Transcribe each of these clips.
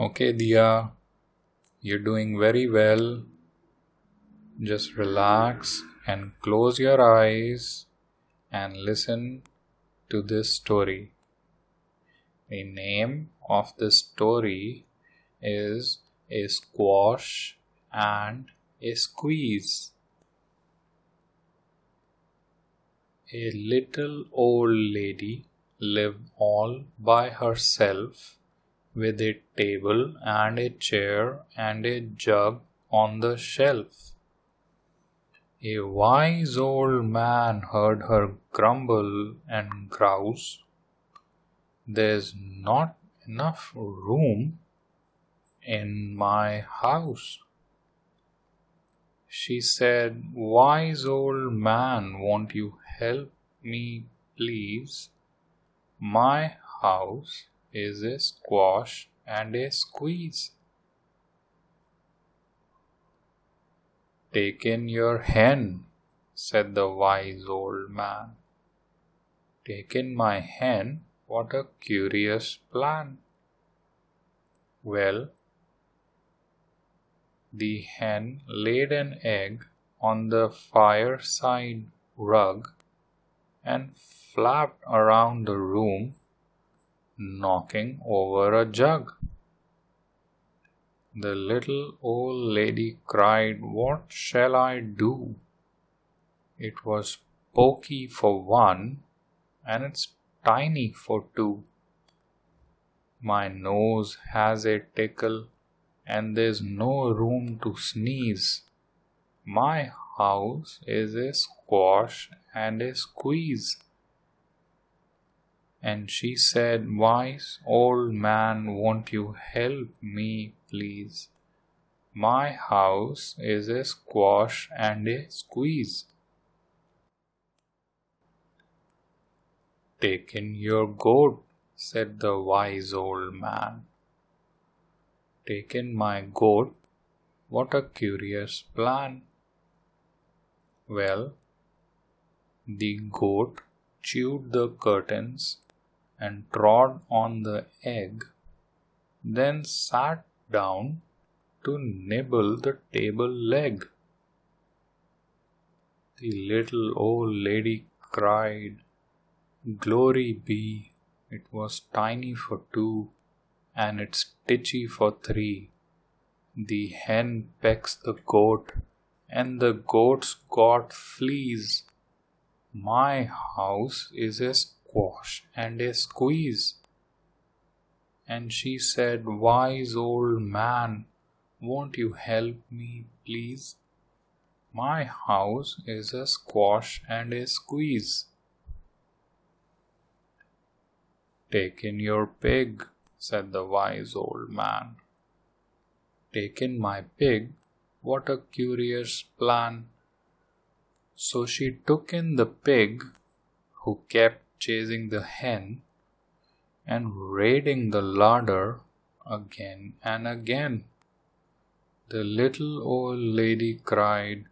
Okay, Dia, you're doing very well. Just relax and close your eyes and listen to this story. The name of the story is A Squash and a Squeeze. A little old lady lived all by herself with a table and a chair and a jug on the shelf. A wise old man heard her grumble and grouse. There's not enough room in my house. She said, Wise old man, won't you help me, please? My house is a squash and a squeeze. Take in your hen, said the wise old man. Take in my hen, what a curious plan. Well, the hen laid an egg on the fireside rug and flapped around the room knocking over a jug. The little old lady cried, What shall I do? It was pokey for one, and it's tiny for two. My nose has a tickle, and there's no room to sneeze. My house is a squash and a squeeze. And she said, Wise old man, won't you help me, please? My house is a squash and a squeeze. Take in your goat, said the wise old man. Take in my goat, what a curious plan. Well, the goat chewed the curtains and trod on the egg, then sat down to nibble the table leg. The little old lady cried, Glory be, it was tiny for two, and it's stitchy for three. The hen pecks the goat, and the goat's got fleas. My house is a squash and a squeeze. And she said, Wise old man, won't you help me, please? My house is a squash and a squeeze. Take in your pig, said the wise old man. Take in my pig, what a curious plan. So she took in the pig, who kept chasing the hen and raiding the larder again and again. The little old lady cried,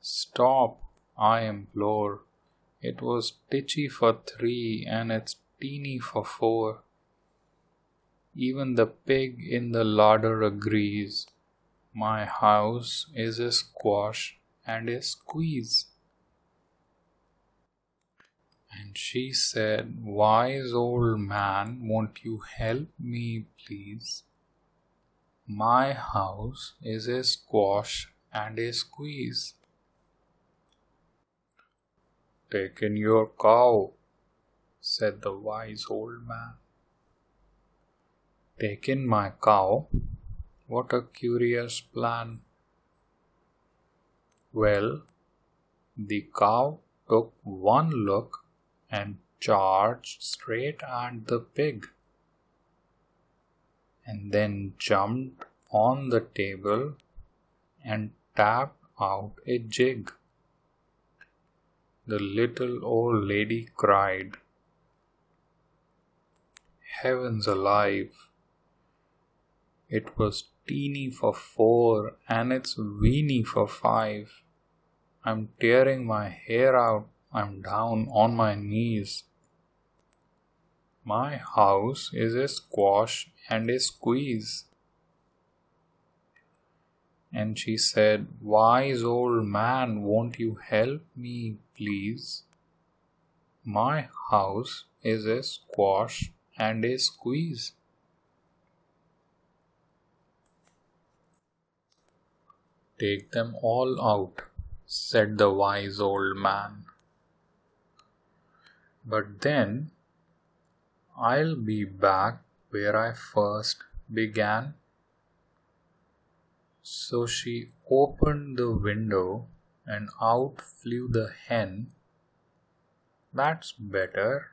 Stop, I implore. It was titchy for three and it's teeny for four. Even the pig in the larder agrees. My house is a squash and a squeeze. And she said, Wise old man, won't you help me, please? My house is a squash and a squeeze. Take in your cow, said the wise old man. Take in my cow? What a curious plan. Well, the cow took one look and charged straight at the pig, and then jumped on the table and tapped out a jig. The little old lady cried, Heavens alive! It was teeny for four and it's weeny for five. I'm tearing my hair out I'm down on my knees. My house is a squash and a squeeze. and she said, Wise old man, won't you help me, please? My house is a squash and a squeeze. Take them all out, said the wise old man. But then I'll be back where I first began. So she opened the window and out flew the hen. That's better.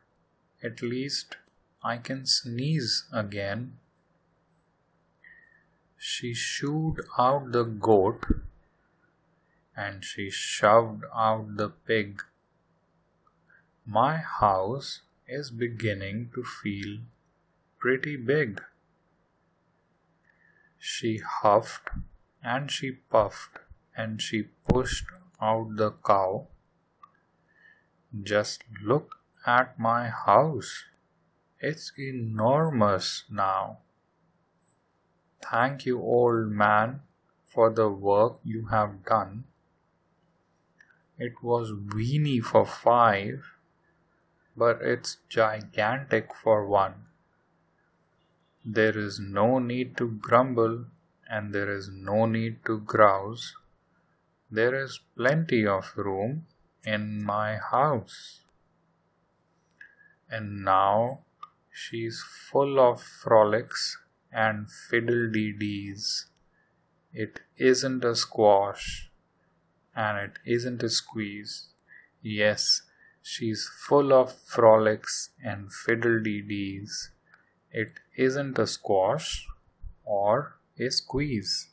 At least I can sneeze again. She shooed out the goat and she shoved out the pig. My house is beginning to feel pretty big. She huffed and she puffed and she pushed out the cow. Just look at my house. It's enormous now. Thank you, old man, for the work you have done. It was weeny for five, but it's gigantic for one. There is no need to grumble and there is no need to grouse. There is plenty of room in my house. And now she's full of frolics and fiddle-dee-dees. It isn't a squash and it isn't a squeeze. Yes, she's full of frolics and fiddle-dee-dees. It isn't a squash or a squeeze.